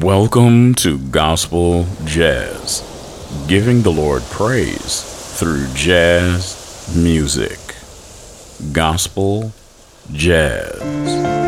Welcome to Gospel Jazz, giving the Lord praise through jazz music. Gospel Jazz.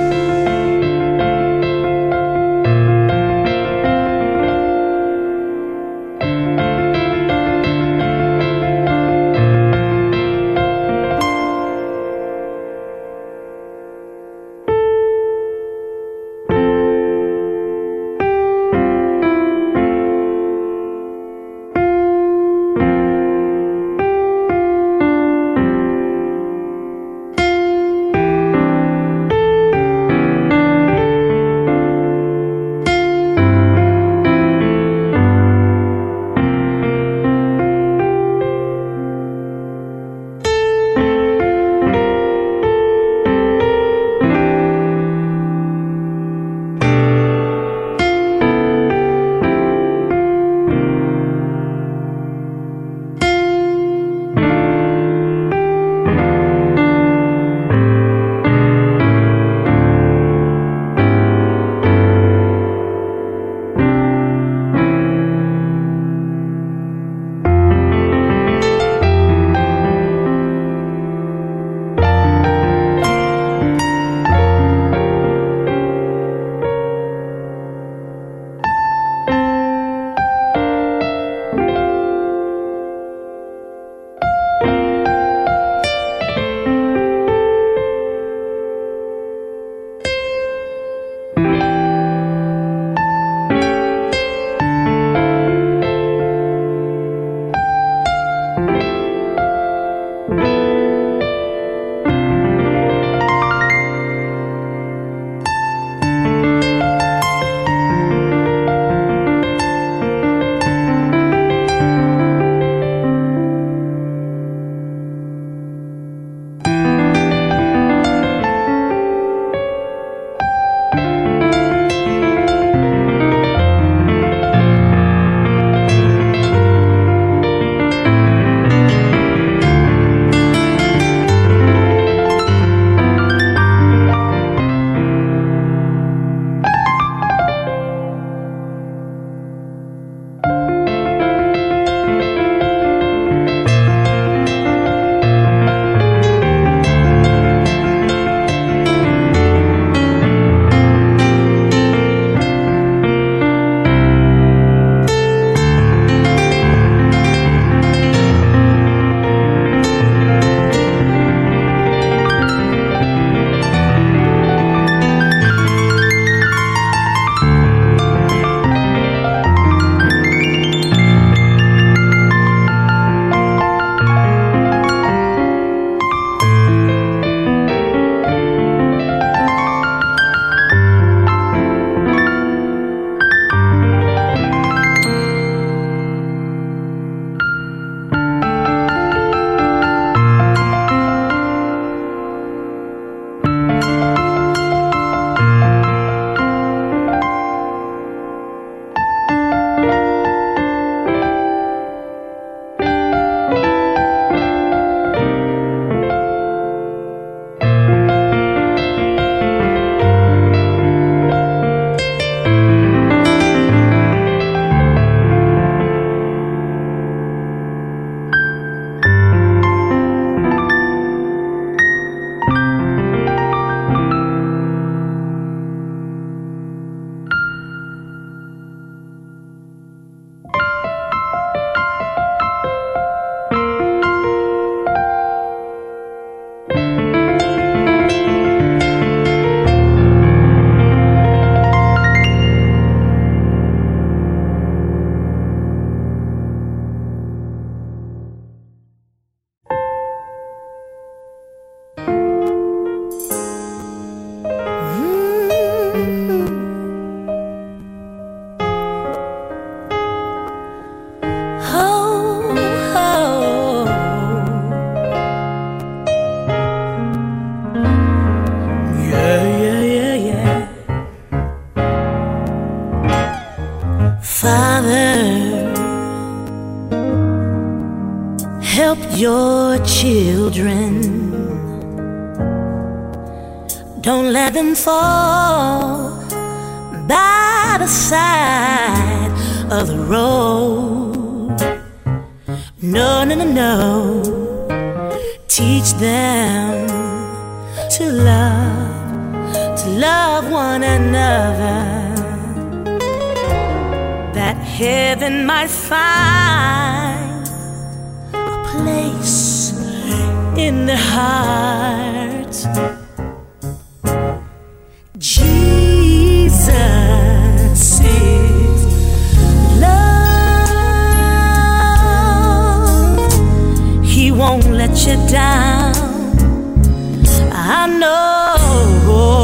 sit down. I know.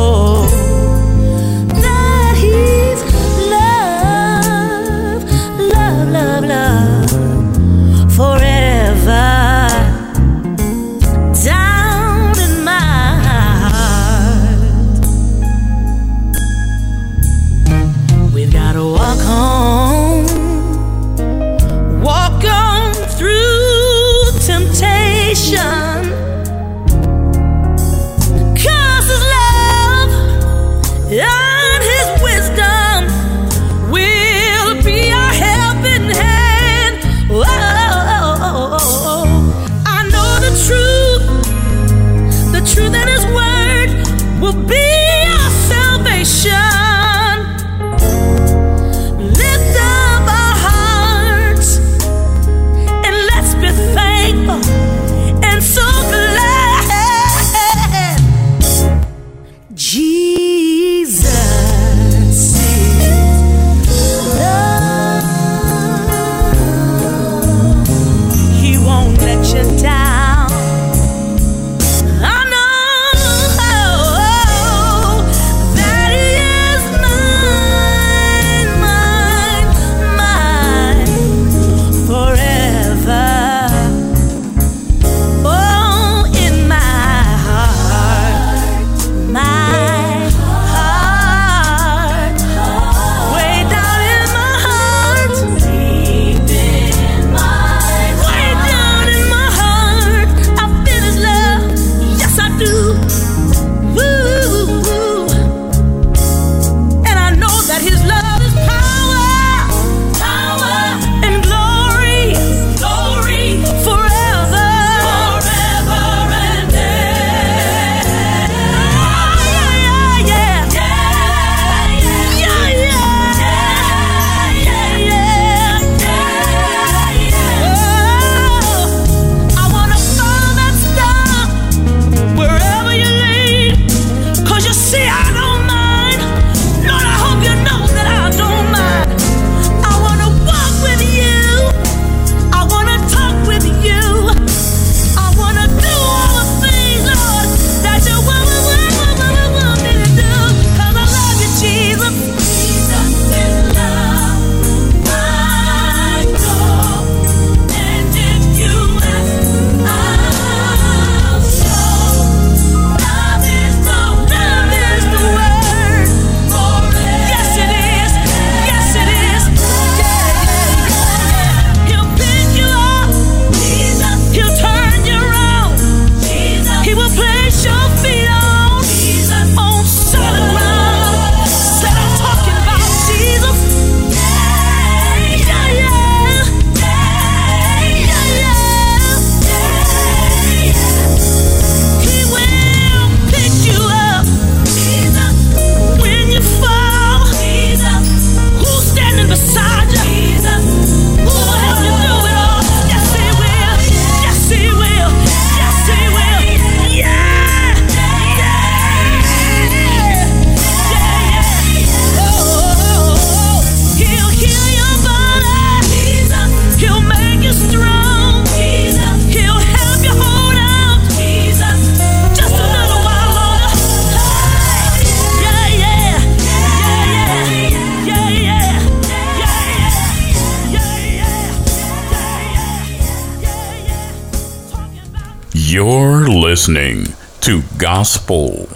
You're listening to Gospel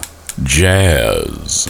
Jazz.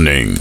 Listening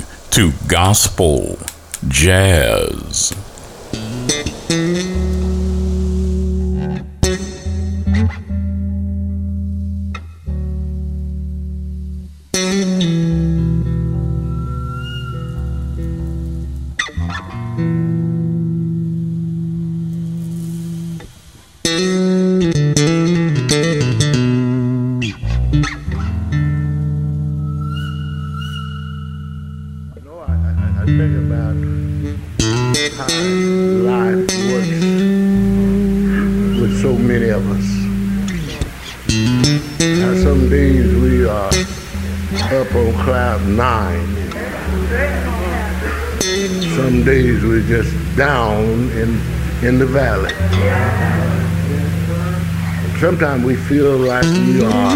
Sometimes we feel like we are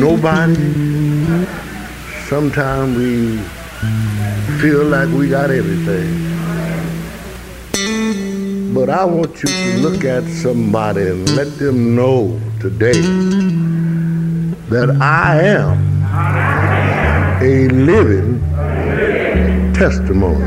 nobody. Sometimes we feel like we got everything. But I want you to look at somebody and let them know today that I am a living testimony.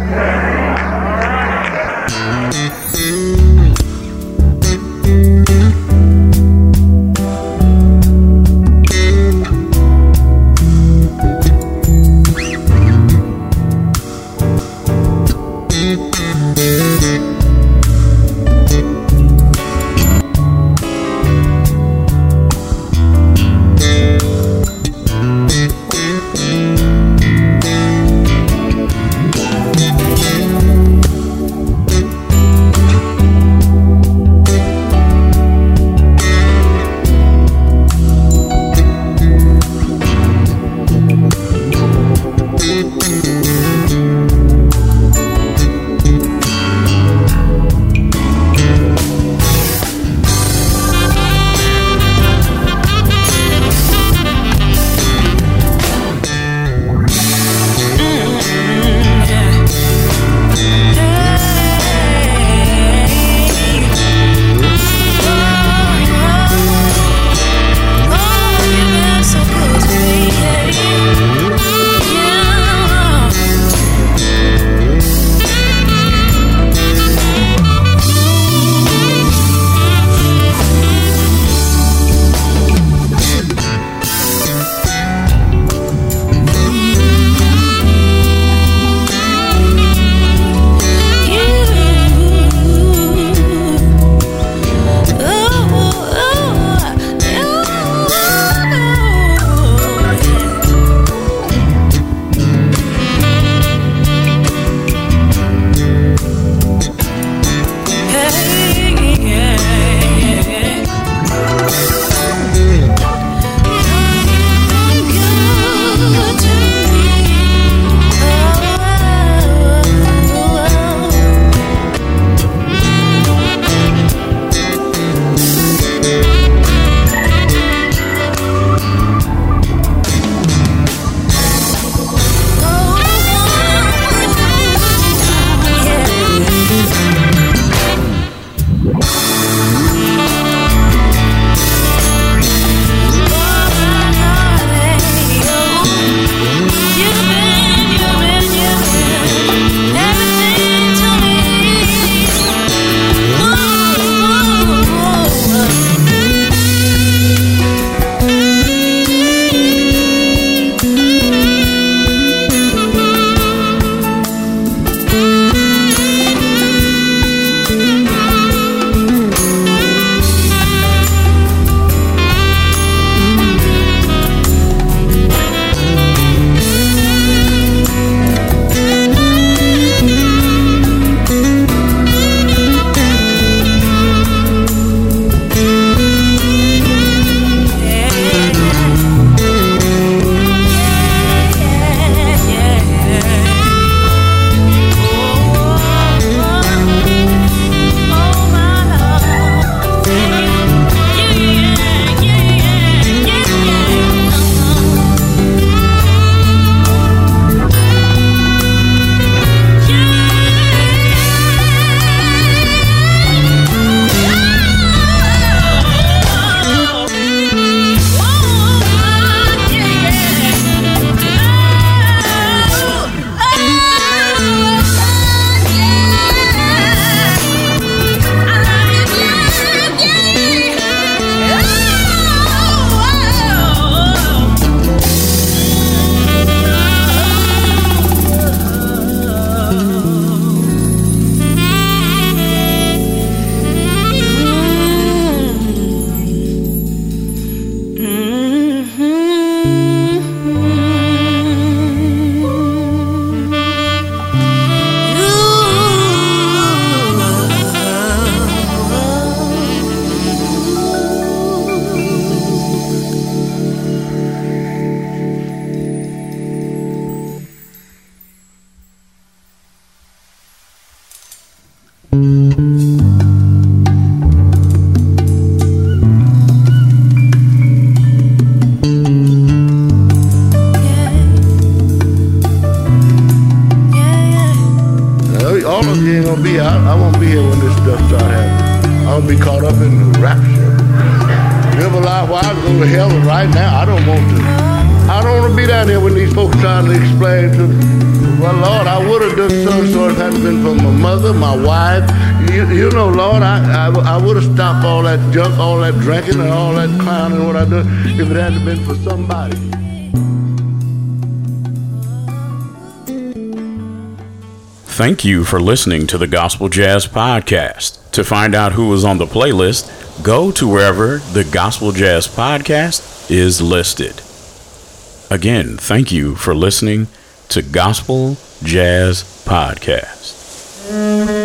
You be. I, I won't be here when this stuff start happening. Gonna be caught up in the rapture. Live a life where I go to heaven right now. I don't want to. I don't want to be down here when these folks trying to explain to me. well, Lord, I would have done so so if it hadn't been for my mother, my wife. You, you know, Lord, I, I, I would have stopped all that junk, all that drinking, and all that clowning, what I done, if it hadn't been for somebody. Thank you for listening to the Gospel Jazz Podcast. To find out who is on the playlist, go to wherever the Gospel Jazz Podcast is listed. Again, thank you for listening to Gospel Jazz Podcast.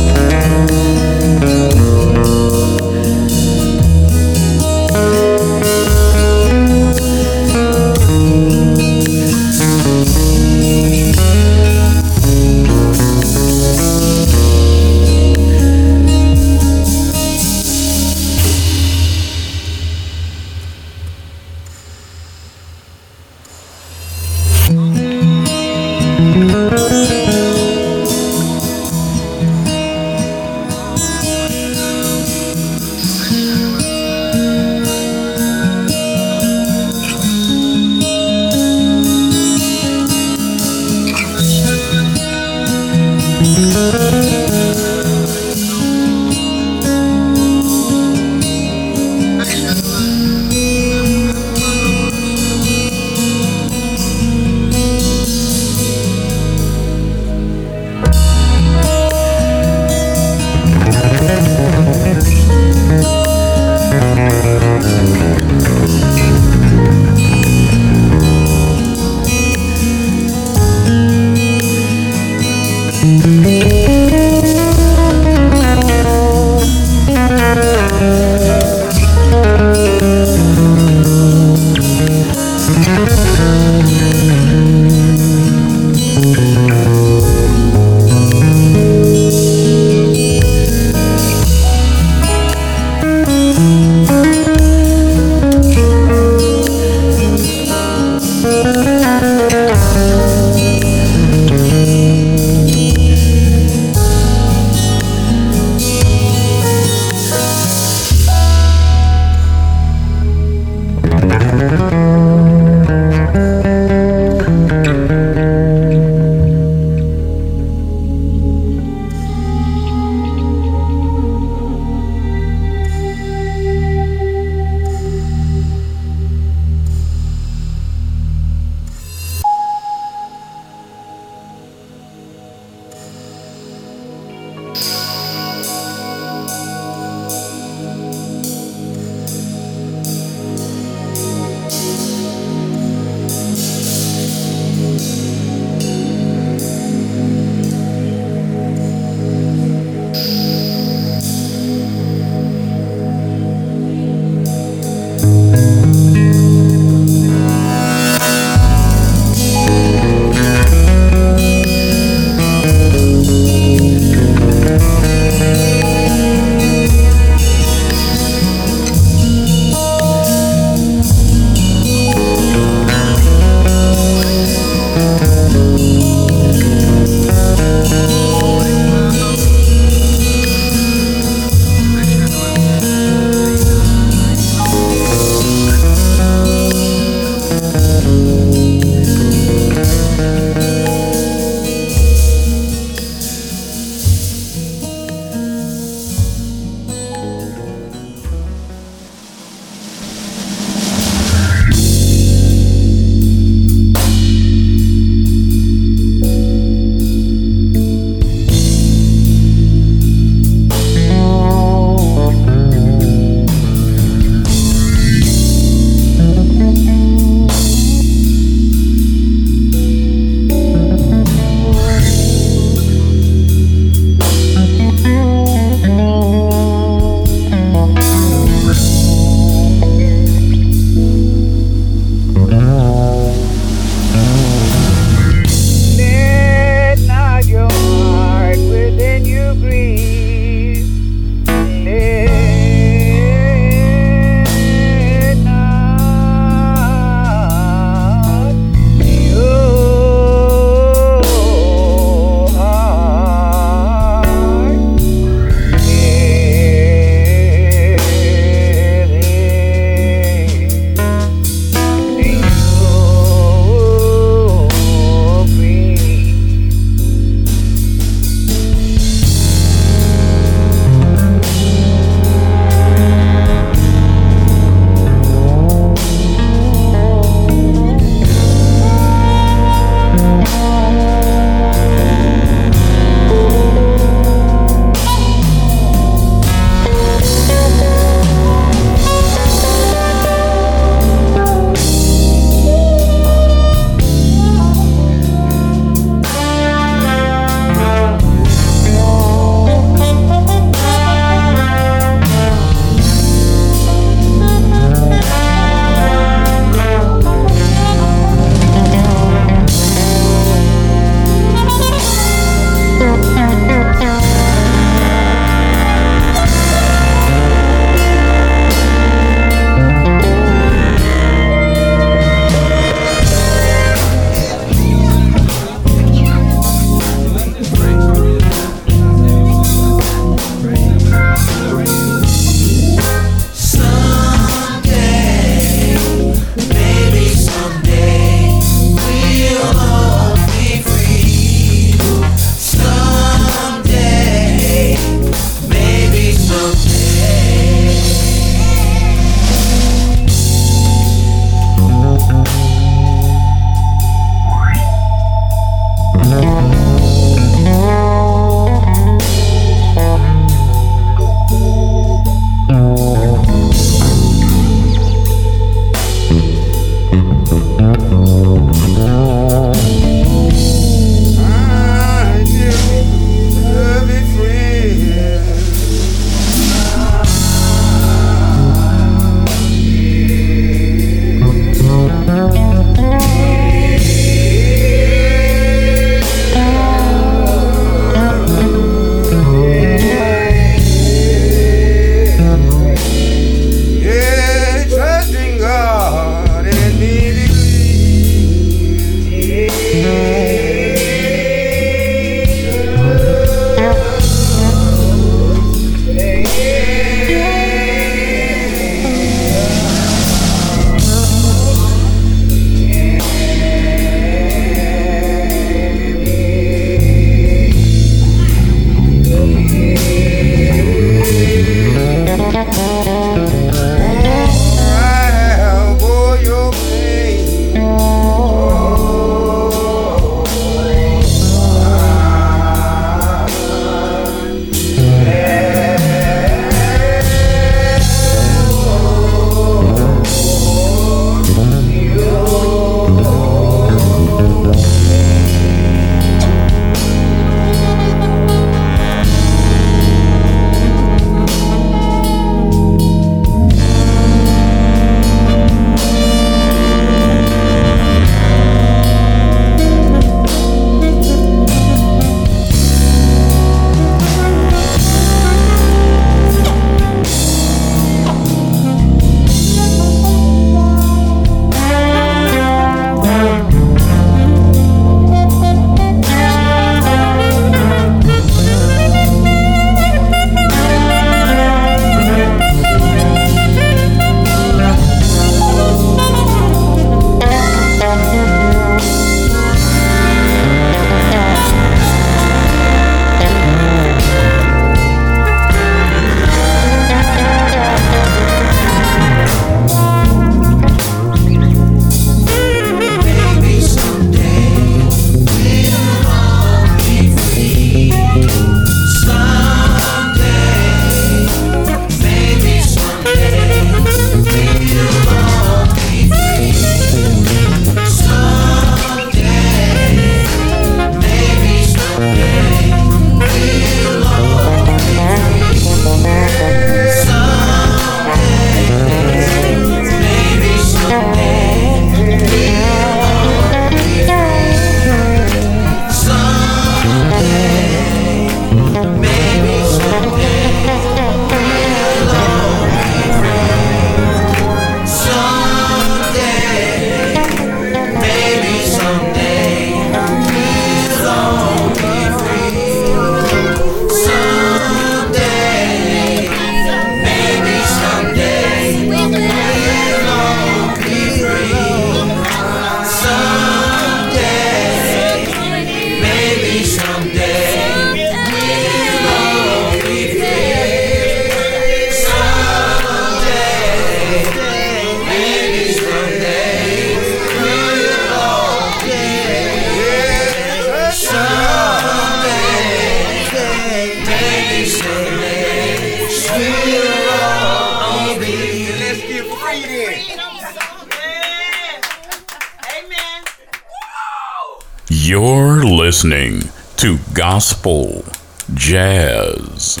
You're listening to Gospel Jazz.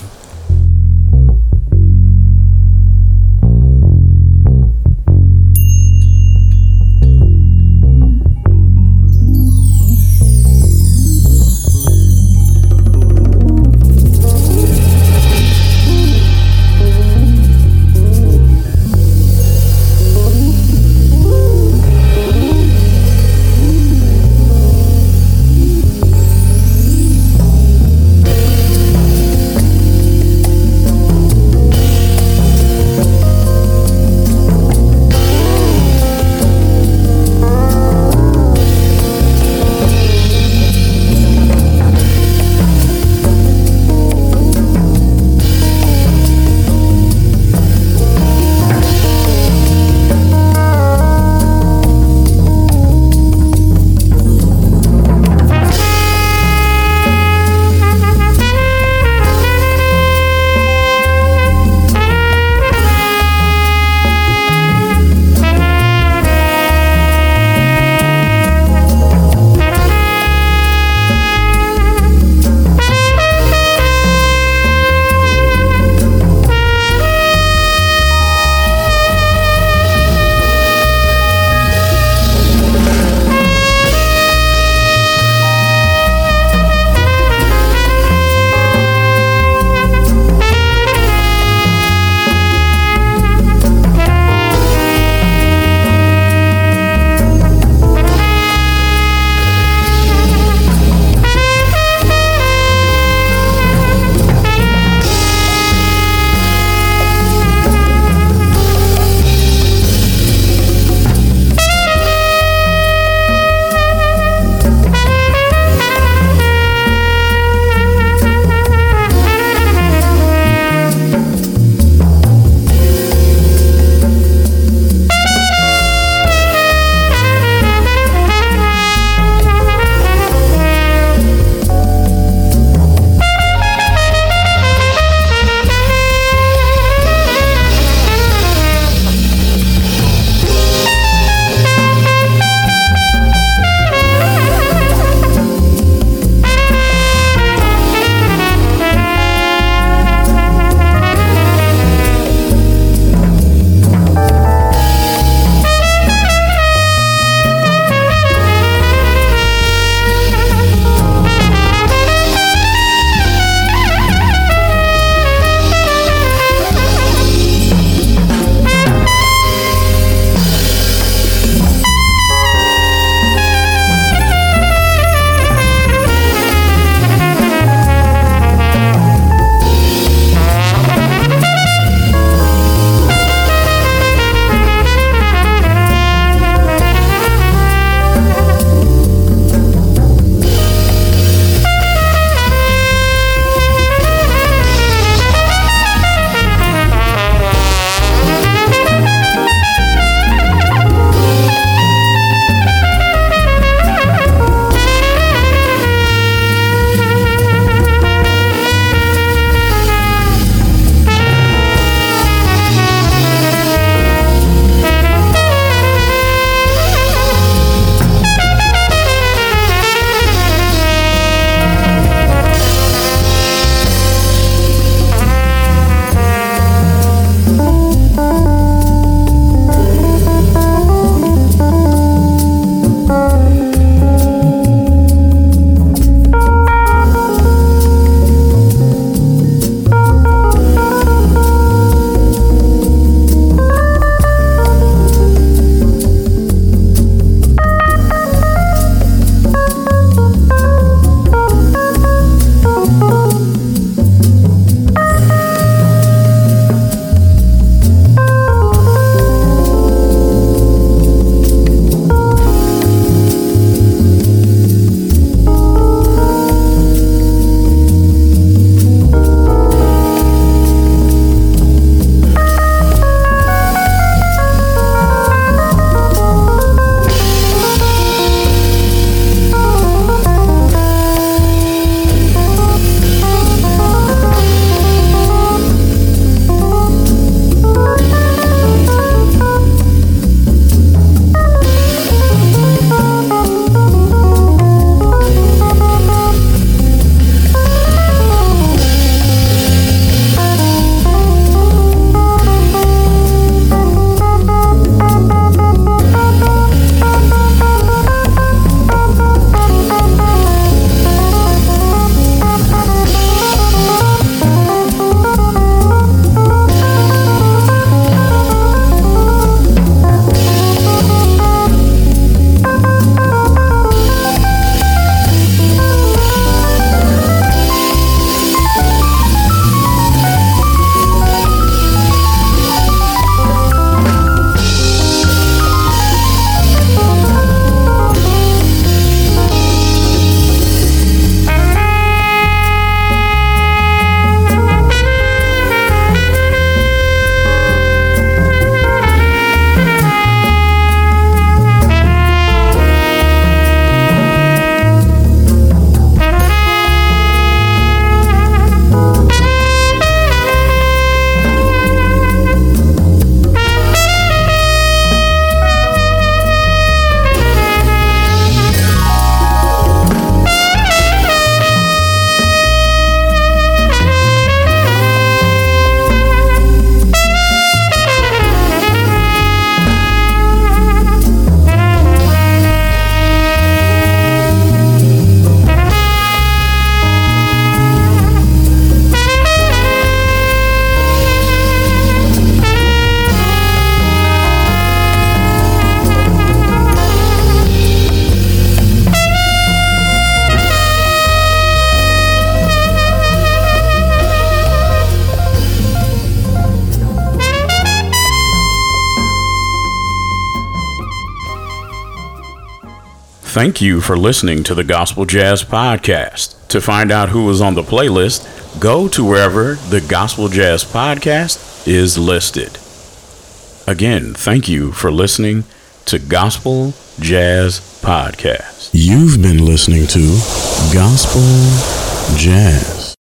Thank you for listening to the Gospel Jazz Podcast. To find out who is on the playlist, go to wherever the Gospel Jazz Podcast is listed. Again, thank you for listening to Gospel Jazz Podcast. You've been listening to Gospel Jazz.